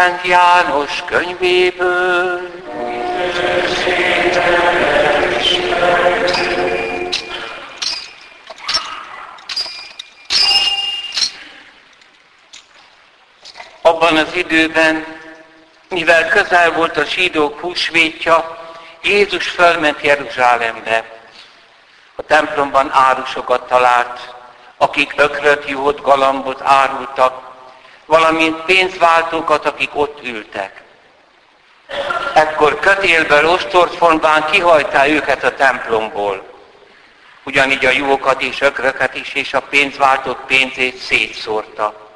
Szent János könyvéből. Abban az időben, mivel közel volt a zsidók húsvétja, Jézus fölment Jeruzsálembe. A templomban árusokat talált, akik ökröt, juhot, galambot árultak, valamint pénzváltókat, akik ott ültek. Ekkor kötélből ostort fonván kihajtá őket a templomból. Ugyanígy a juhokat és ökröket is, és a pénzváltók pénzét szétszórta.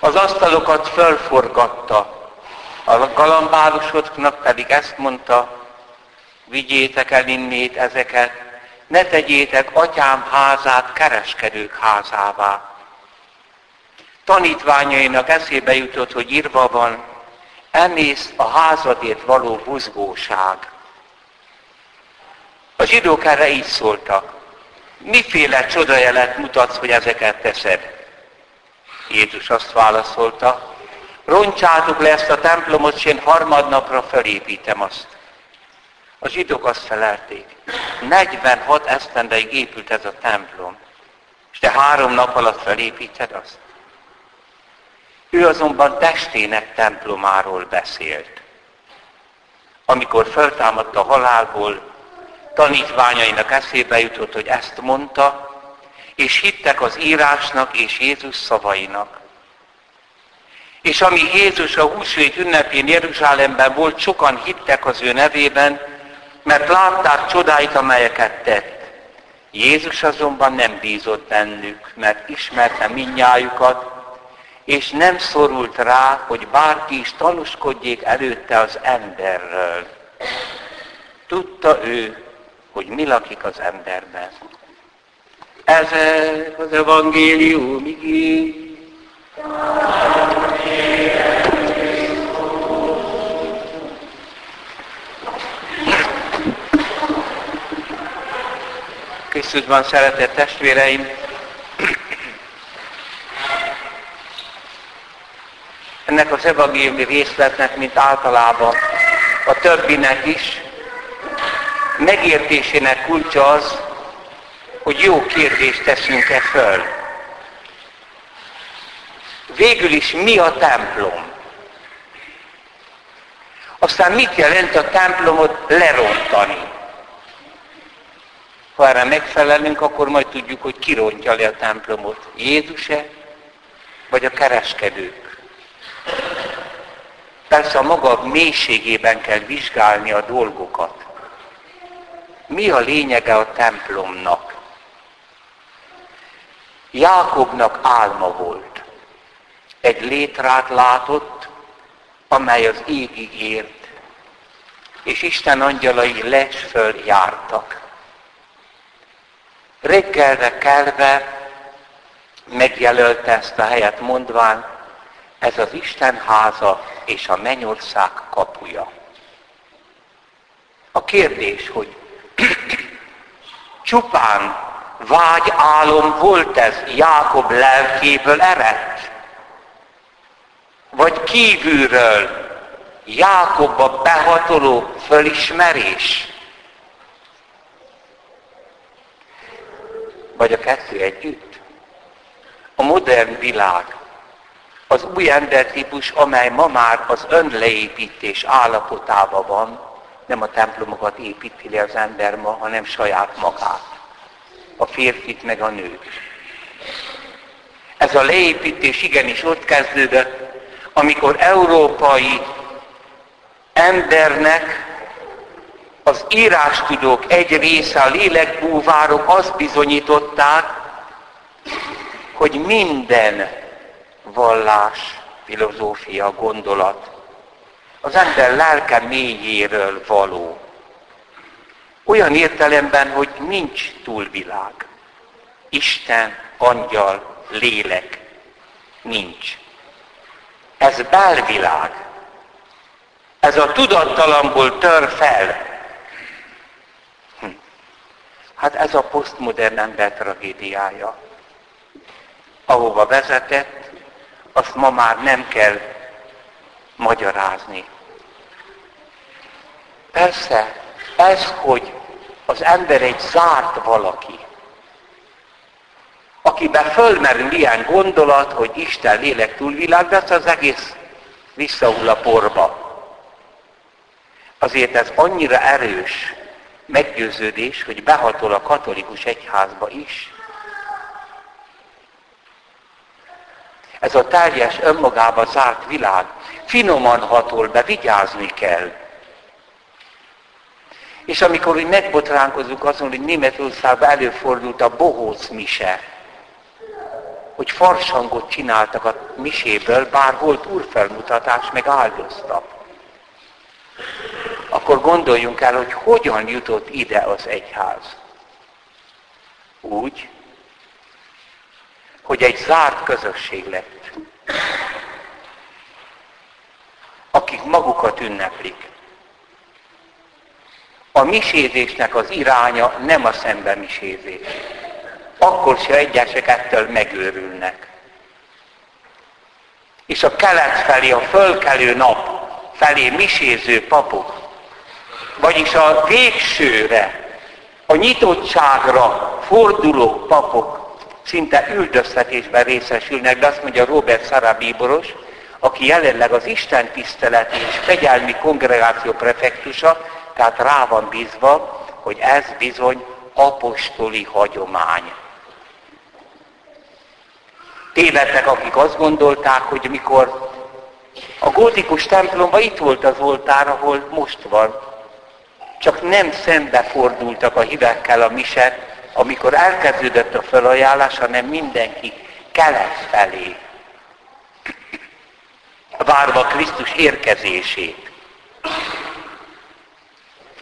Az asztalokat fölforgatta, a galambárusoknak pedig ezt mondta, vigyétek el innét ezeket, ne tegyétek atyám házát kereskedők házává. Tanítványainak eszébe jutott, hogy írva van, emész a házadért való buzgóság. A zsidók erre így szóltak. Miféle csodajelet mutatsz, hogy ezeket teszed? Jézus azt válaszolta, roncsátok le ezt a templomot, és én harmadnapra felépítem azt. A zsidók azt felelték, 46 esztendeig épült ez a templom, és te három nap alatt felépíted azt. Ő azonban testének templomáról beszélt. Amikor föltámadt a halálból, tanítványainak eszébe jutott, hogy ezt mondta, és hittek az írásnak és Jézus szavainak. És ami Jézus a húsvét ünnepén Jeruzsálemben volt, sokan hittek az ő nevében, mert látták csodáit, amelyeket tett. Jézus azonban nem bízott bennük, mert ismerte minnyájukat, és nem szorult rá, hogy bárki is tanúskodjék előtte az emberről. Tudta ő, hogy mi lakik az emberben. Ez az evangélium igény. Krisztusban szeretett testvéreim, ennek az evangéliumi részletnek, mint általában a többinek is, megértésének kulcsa az, hogy jó kérdést teszünk-e föl. Végül is mi a templom? Aztán mit jelent a templomot lerontani? Ha erre megfelelünk, akkor majd tudjuk, hogy ki rontja le a templomot. Jézus-e, vagy a kereskedők? Persze a maga mélységében kell vizsgálni a dolgokat. Mi a lényege a templomnak? Jákobnak álma volt. Egy létrát látott, amely az égig ért, és Isten angyalai lecs föl jártak. Reggelre kelve megjelölte ezt a helyet mondván, ez az Isten háza és a mennyország kapuja. A kérdés, hogy csupán vágy álom volt ez Jákob lelkéből eredt? Vagy kívülről Jákobba behatoló fölismerés? Vagy a kettő együtt? A modern világ, az új embertípus, amely ma már az önleépítés állapotában van, nem a templomokat építi le az ember ma, hanem saját magát a férfit meg a nőt. Ez a leépítés igenis ott kezdődött, amikor európai embernek az írástudók egy része, a lélekbúvárok azt bizonyították, hogy minden vallás, filozófia, gondolat az ember lelke mélyéről való. Olyan értelemben, hogy nincs túlvilág. Isten, angyal, lélek. Nincs. Ez belvilág. Ez a tudattalamból tör fel. Hm. Hát ez a posztmodern ember tragédiája. Ahova vezetett, azt ma már nem kell magyarázni. Persze, ez, hogy az ember egy zárt valaki, akiben fölmerül ilyen gondolat, hogy Isten lélek túlvilág, de az, az egész visszahull a porba. Azért ez annyira erős meggyőződés, hogy behatol a katolikus egyházba is. Ez a teljes önmagába zárt világ finoman hatol be, vigyázni kell. És amikor úgy megbotránkozunk azon, hogy Németországban előfordult a bohóc mise, hogy farsangot csináltak a miséből, bár volt úrfelmutatás, meg áldoztak. Akkor gondoljunk el, hogy hogyan jutott ide az egyház. Úgy, hogy egy zárt közösség lett. Akik magukat ünneplik. A misézésnek az iránya nem a misézés akkor se egyesek ettől megőrülnek. És a kelet felé, a fölkelő nap felé miséző papok, vagyis a végsőre, a nyitottságra forduló papok szinte üldöztetésben részesülnek, de azt mondja Robert Szarabíboros, aki jelenleg az Isten tisztelet és fegyelmi kongregáció prefektusa, tehát rá van bízva, hogy ez bizony apostoli hagyomány. Tévedtek, akik azt gondolták, hogy mikor a gótikus templomban itt volt az oltár, ahol most van. Csak nem szembe fordultak a hívekkel a mise, amikor elkezdődött a felajánlás, hanem mindenki kelet felé. Várva Krisztus érkezését.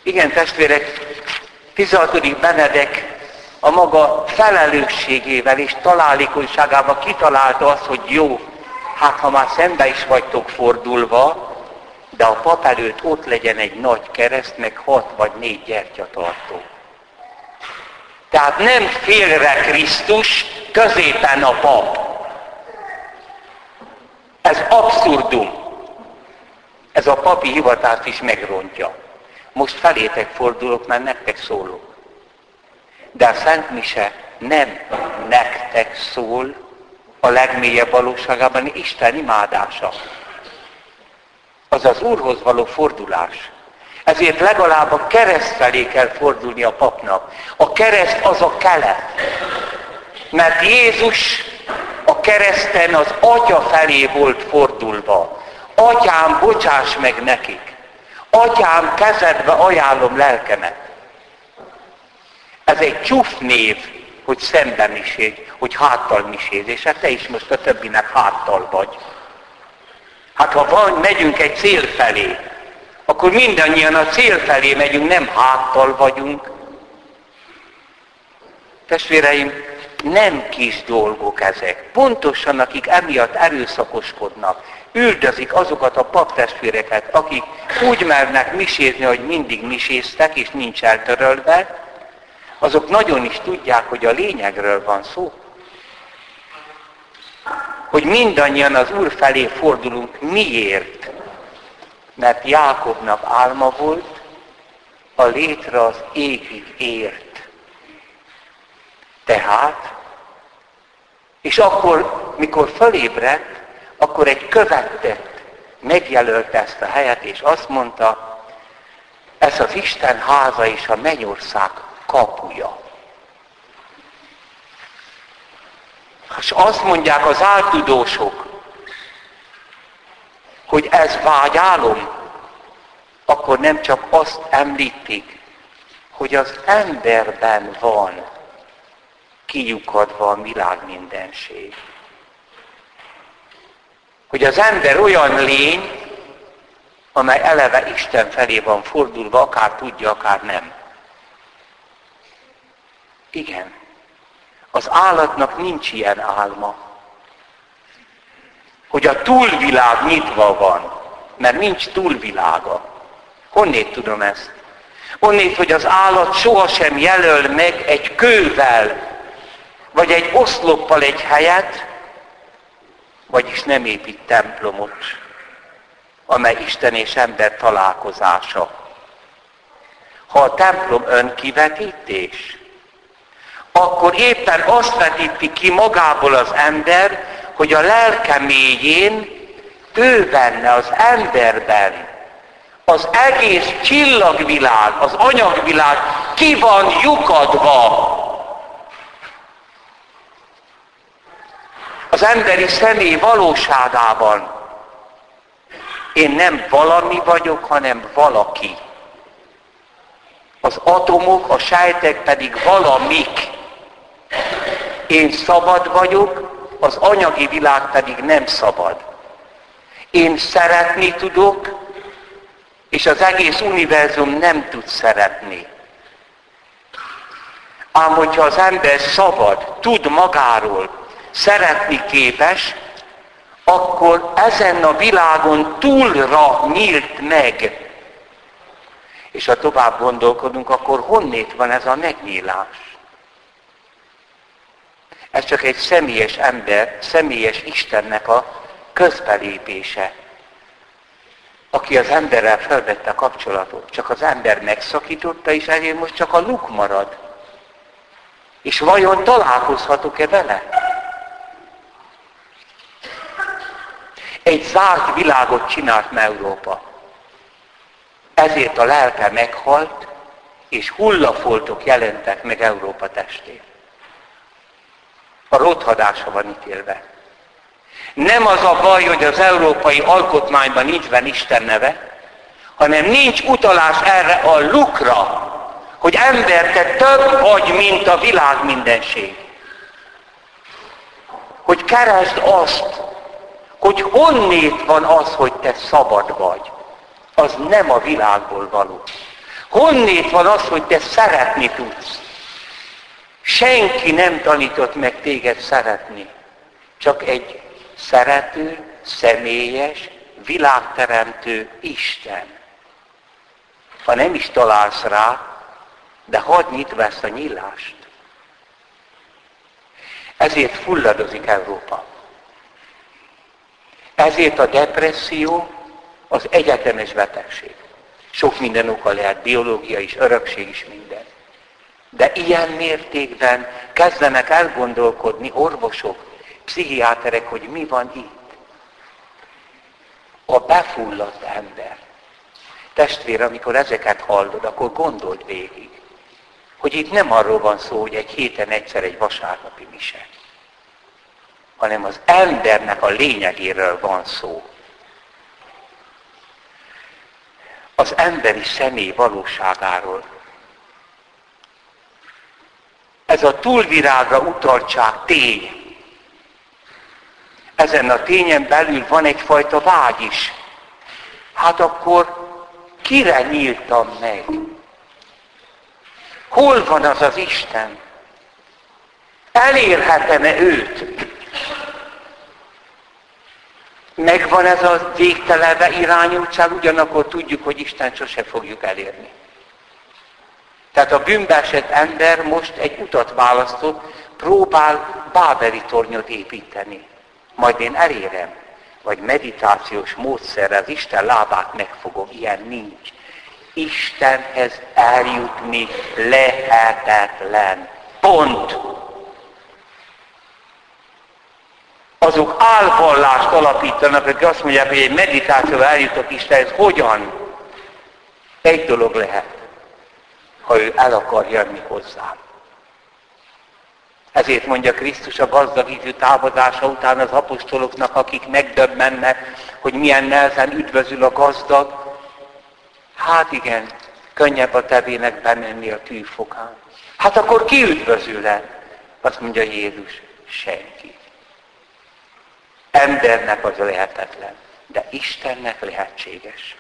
Igen, testvérek, 16. Benedek a maga felelősségével és találékonyságával kitalálta azt, hogy jó, hát ha már szembe is vagytok fordulva, de a pap előtt ott legyen egy nagy kereszt, meg hat vagy négy gyertyatartó. Tehát nem félre Krisztus, középen a pap. Ez abszurdum. Ez a papi hivatást is megrontja. Most felétek fordulok, mert nektek szólok. De a Szent Mise nem nektek szól a legmélyebb valóságában Isten imádása. Az az Úrhoz való fordulás. Ezért legalább a kereszt felé kell fordulni a papnak. A kereszt az a kelet. Mert Jézus a kereszten az Atya felé volt fordulva. Atyám, bocsáss meg nekik. Atyám, kezedbe ajánlom lelkemet. Ez egy csúf név, hogy szemben miséz, hogy háttal miséz, és hát te is most a többinek háttal vagy. Hát ha van, megyünk egy cél felé, akkor mindannyian a cél felé megyünk, nem háttal vagyunk. Testvéreim, nem kis dolgok ezek. Pontosan akik emiatt erőszakoskodnak, üldözik azokat a paptestvéreket, akik úgy mernek misézni, hogy mindig miséztek, és nincs eltörölve, azok nagyon is tudják, hogy a lényegről van szó. Hogy mindannyian az Úr felé fordulunk. Miért? Mert Jákobnak álma volt, a létre az égig ért. Tehát, és akkor, mikor fölébredt, akkor egy követett megjelölte ezt a helyet, és azt mondta, ez az Isten háza és a mennyország kapuja. És azt mondják az áltudósok, hogy ez vágyálom, akkor nem csak azt említik, hogy az emberben van kiukadva a világ mindenség. Hogy az ember olyan lény, amely eleve Isten felé van fordulva, akár tudja, akár nem. Igen. Az állatnak nincs ilyen álma. Hogy a túlvilág nyitva van. mert nincs túlvilága. Honnét tudom ezt? Onnét, hogy az állat sohasem jelöl meg egy kővel, vagy egy oszloppal egy helyet, vagyis nem épít templomot, amely Isten és ember találkozása. Ha a templom önkivetítés, akkor éppen azt vetíti ki magából az ember, hogy a lelke mélyén ő benne, az emberben, az egész csillagvilág, az anyagvilág ki van lyukadva. Az emberi személy valóságában. Én nem valami vagyok, hanem valaki. Az atomok, a sejtek pedig valamik. Én szabad vagyok, az anyagi világ pedig nem szabad. Én szeretni tudok, és az egész univerzum nem tud szeretni. Ám hogyha az ember szabad, tud magáról, szeretni képes, akkor ezen a világon túlra nyílt meg. És ha tovább gondolkodunk, akkor honnét van ez a megnyílás? Ez csak egy személyes ember, személyes Istennek a közbelépése aki az emberrel felvette a kapcsolatot, csak az ember megszakította, és ezért most csak a luk marad. És vajon találkozhatok-e vele? Egy zárt világot csinált meg Európa. Ezért a lelke meghalt, és hullafoltok jelentek meg Európa testén. A rothadása van ítélve. Nem az a baj, hogy az európai alkotmányban nincs benne Isten neve, hanem nincs utalás erre a lukra, hogy ember, te több vagy, mint a világ mindenség. Hogy keresd azt, hogy honnét van az, hogy te szabad vagy. Az nem a világból való. Honnét van az, hogy te szeretni tudsz. Senki nem tanított meg téged szeretni. Csak egy szerető, személyes, világteremtő Isten. Ha nem is találsz rá, de hadd nyitva ezt a nyílást. Ezért fulladozik Európa. Ezért a depresszió az egyetemes betegség. Sok minden oka lehet, biológia is, örökség is, minden. De ilyen mértékben kezdenek elgondolkodni orvosok, pszichiáterek, hogy mi van itt. A befulladt ember. Testvér, amikor ezeket hallod, akkor gondold végig, hogy itt nem arról van szó, hogy egy héten egyszer egy vasárnapi mise, hanem az embernek a lényegéről van szó. Az emberi személy valóságáról. Ez a túlvirágra utaltság tény, ezen a tényen belül van egyfajta vágy is. Hát akkor kire nyíltam meg? Hol van az az Isten? Elérhetem-e őt? Megvan ez a végtelenbe irányultság, ugyanakkor tudjuk, hogy Isten sose fogjuk elérni. Tehát a bűnbeesett ember most egy utat választott, próbál Bábeli tornyot építeni majd én elérem, vagy meditációs módszerrel az Isten lábát megfogom, ilyen nincs. Istenhez eljutni lehetetlen. Pont. Azok álvallást alapítanak, akik azt mondják, hogy egy meditációval eljutok Istenhez. Hogyan? Egy dolog lehet, ha ő el akar jönni hozzám. Ezért mondja Krisztus a gazdag ifjú távozása után az apostoloknak, akik megdöbbennek, hogy milyen nehezen üdvözül a gazdag. Hát igen, könnyebb a tevének bemenni a tűfokán. Hát akkor ki üdvözül-e? Azt mondja Jézus, senki. Embernek az lehetetlen, de Istennek lehetséges.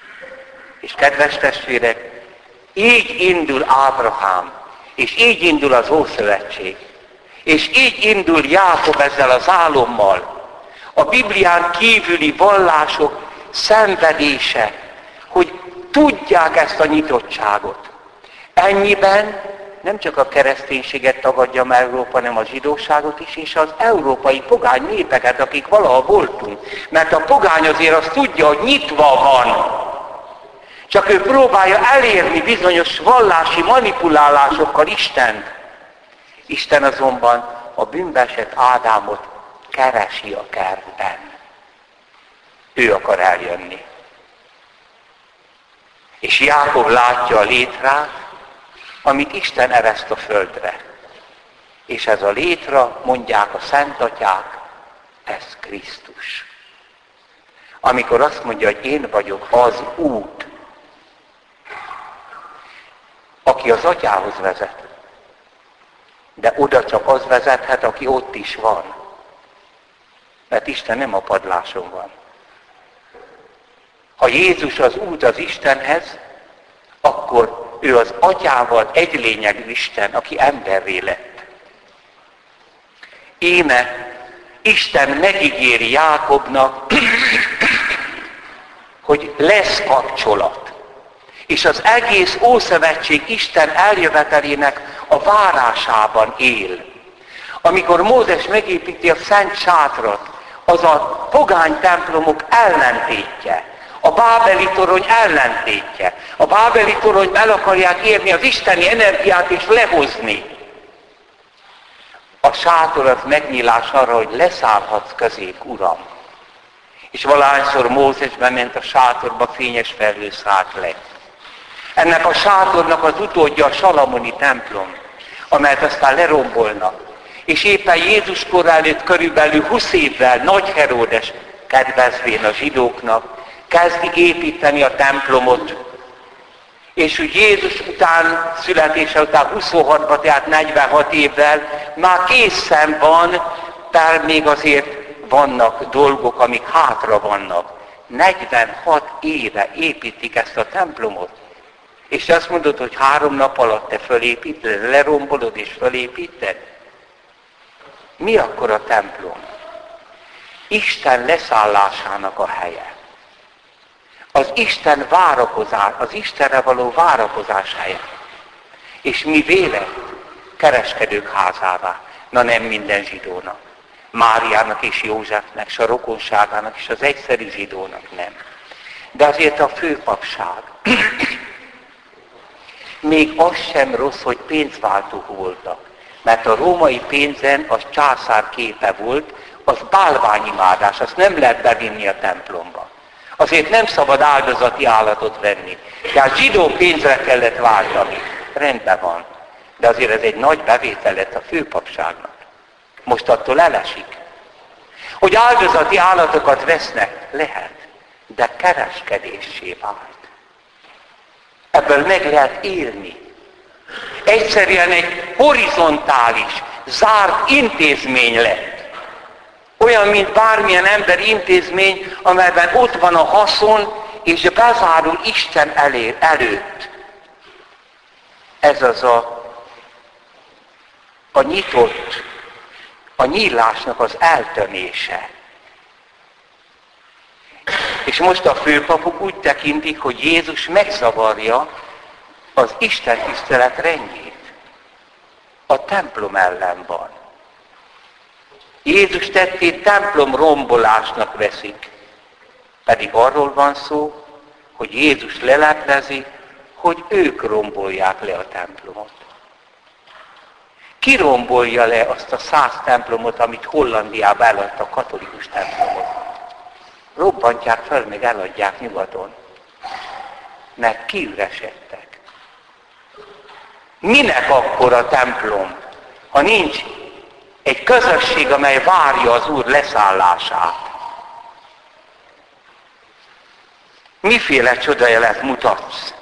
És kedves testvérek, így indul Ábrahám, és így indul az Ószövetség. És így indul Jákob ezzel az álommal. A Biblián kívüli vallások szenvedése, hogy tudják ezt a nyitottságot. Ennyiben nem csak a kereszténységet tagadja meg Európa, hanem a zsidóságot is, és az európai pogány népeket, akik valaha voltunk. Mert a pogány azért azt tudja, hogy nyitva van. Csak ő próbálja elérni bizonyos vallási manipulálásokkal Istent. Isten azonban a bűnbesett Ádámot keresi a kertben. Ő akar eljönni. És Jákob látja a létrát, amit Isten ereszt a földre. És ez a létra, mondják a szentatyák, ez Krisztus. Amikor azt mondja, hogy én vagyok az út, aki az atyához vezet. De oda csak az vezethet, aki ott is van. Mert Isten nem a padláson van. Ha Jézus az út az Istenhez, akkor ő az atyával egy lényegű Isten, aki emberré lett. Éme Isten megígéri Jákobnak, hogy lesz kapcsolat. És az egész Ószövetség Isten eljövetelének a várásában él. Amikor Mózes megépíti a Szent Sátrat, az a pogány templomok ellentétje a bábeli torony ellentétje. A bábeli torony el akarják érni az isteni energiát és lehozni. A sátor az megnyílás arra, hogy leszállhatsz közép, Uram. És valahányszor Mózes bement a sátorba, fényes felhő szállt le. Ennek a sátornak az utódja a Salamoni templom, amelyet aztán lerombolnak. És éppen Jézus kor előtt körülbelül 20 évvel Nagy Heródes kedvezvén a zsidóknak, kezdi építeni a templomot. És úgy Jézus után, születése után 26 tehát 46 évvel már készen van, de még azért vannak dolgok, amik hátra vannak. 46 éve építik ezt a templomot. És azt mondod, hogy három nap alatt te fölépíted, lerombolod és fölépíted? Mi akkor a templom? Isten leszállásának a helye az Isten várakozás, az Istenre való várakozás helye. És mi véle kereskedők házává, na nem minden zsidónak. Máriának és Józsefnek, és a rokonságának, és az egyszerű zsidónak nem. De azért a főpapság, még az sem rossz, hogy pénzváltók voltak. Mert a római pénzen az császár képe volt, az bálványimádás, azt nem lehet bevinni a templomba. Azért nem szabad áldozati állatot venni. Tehát zsidó pénzre kellett váltani. Rendben van. De azért ez egy nagy bevétel lett a főpapságnak. Most attól elesik. Hogy áldozati állatokat vesznek, lehet. De kereskedéssé vált. Ebből meg lehet élni. Egyszerűen egy horizontális, zárt intézmény lett. Olyan, mint bármilyen emberi intézmény, amelyben ott van a haszon, és bezárul Isten elér, előtt. Ez az a, a nyitott, a nyílásnak az eltömése. És most a főpapok úgy tekintik, hogy Jézus megzavarja az Isten tisztelet rendjét. A templom ellen van. Jézus tettét templom rombolásnak veszik. Pedig arról van szó, hogy Jézus leleplezi, hogy ők rombolják le a templomot. Ki rombolja le azt a száz templomot, amit Hollandiába eladta a katolikus templomot? Robbantják fel, meg eladják nyugaton. Mert kiüresedtek. Minek akkor a templom, ha nincs egy közösség, amely várja az Úr leszállását. Miféle csodajelet mutatsz?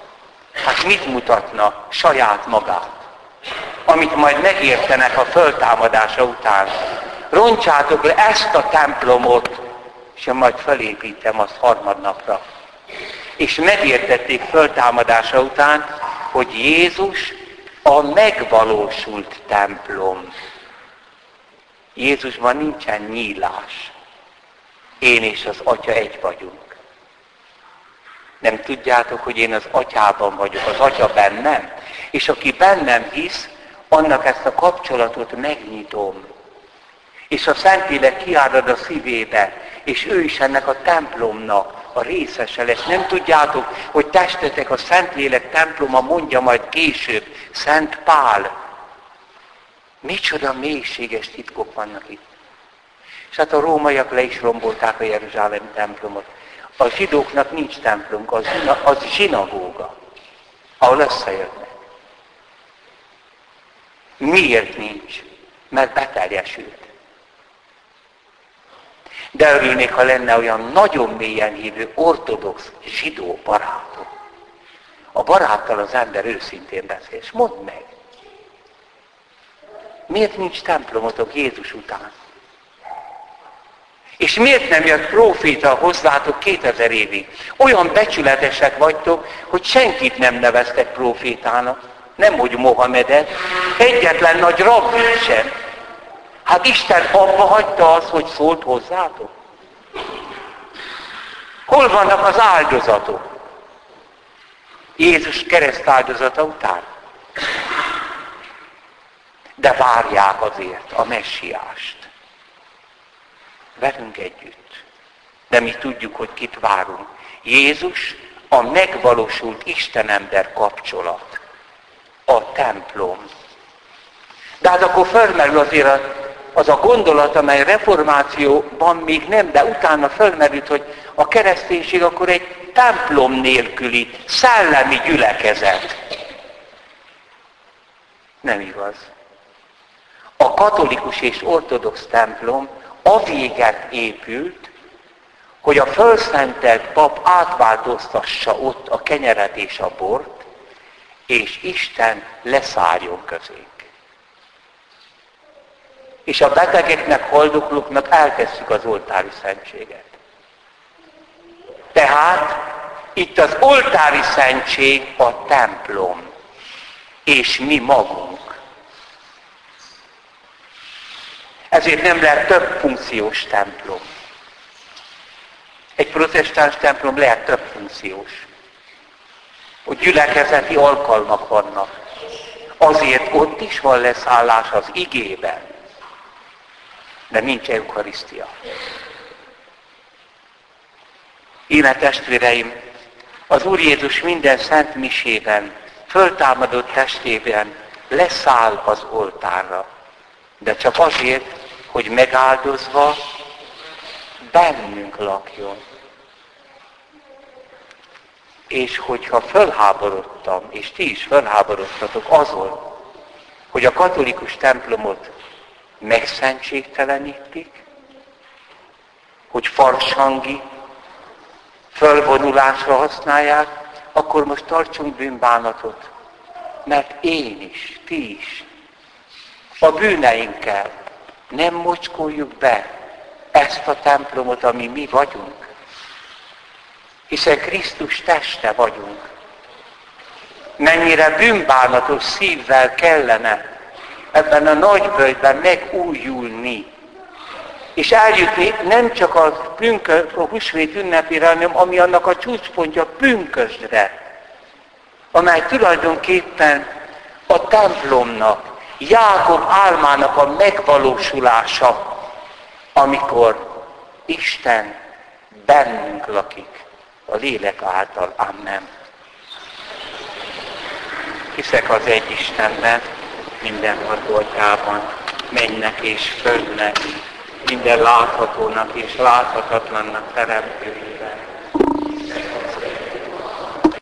Hát mit mutatna saját magát? Amit majd megértenek a föltámadása után. Roncsátok le ezt a templomot, és én majd felépítem azt harmadnapra. És megértették föltámadása után, hogy Jézus a megvalósult templom. Jézusban nincsen nyílás. Én és az Atya egy vagyunk. Nem tudjátok, hogy én az atyában vagyok, az atya bennem? És aki bennem hisz, annak ezt a kapcsolatot megnyitom. És a Szentlélek kiárad a szívébe, és ő is ennek a templomnak a részese lesz. Nem tudjátok, hogy testetek a Szentlélek temploma, mondja majd később Szent Pál. Micsoda mélységes titkok vannak itt. És hát a rómaiak le is rombolták a Jeruzsálem templomot. A zsidóknak nincs templom, az, az zsinagóga, ahol összejönnek. Miért nincs? Mert beteljesült. De örülnék, ha lenne olyan nagyon mélyen hívő ortodox zsidó barátok. A baráttal az ember őszintén beszél, és mondd meg. Miért nincs templomotok Jézus után? És miért nem jött proféta hozzátok 2000 évig? Olyan becsületesek vagytok, hogy senkit nem neveztek profétának. Nem, hogy Mohamedet, egyetlen nagy rabbit sem. Hát Isten abba hagyta az, hogy szólt hozzátok. Hol vannak az áldozatok? Jézus kereszt áldozata után. De várják azért a messiást velünk együtt. De mi tudjuk, hogy kit várunk. Jézus a megvalósult Istenember kapcsolat. A templom. De hát akkor felmerül azért az a gondolat, amely reformációban még nem, de utána felmerült, hogy a kereszténység akkor egy templom nélküli szellemi gyülekezet. Nem igaz. A katolikus és ortodox templom a véget épült, hogy a fölszentelt pap átváltoztassa ott a kenyeret és a bort, és Isten leszálljon közénk. És a betegeknek, haldoklóknak eltesszük az oltári szentséget. Tehát itt az oltári szentség a templom, és mi magunk. Ezért nem lehet több funkciós templom. Egy protestáns templom lehet több funkciós. Hogy gyülekezeti alkalmak vannak. Azért ott is van leszállás az igében. De nincs eukarisztia. Íme testvéreim, az Úr Jézus minden szent misében, föltámadott testében leszáll az oltárra. De csak azért, hogy megáldozva bennünk lakjon. És hogyha fölháborodtam, és ti is fölháborodtatok azon, hogy a katolikus templomot megszentségtelenítik, hogy farsangi fölvonulásra használják, akkor most tartsunk bűnbánatot. Mert én is, ti is a bűneinkkel nem mocskoljuk be ezt a templomot, ami mi vagyunk. Hiszen Krisztus teste vagyunk. Mennyire bűnbánatos szívvel kellene ebben a nagy bőjben megújulni. És eljutni nem csak a, pünkö, a húsvét ünnepére, hanem ami annak a csúcspontja pünkösdre, amely tulajdonképpen a templomnak, Jákob álmának a megvalósulása, amikor Isten bennünk lakik, a lélek által. Amen. Hiszek az egy Istenben, minden atyában, mennek és földnek, minden láthatónak és láthatatlannak teremtőjében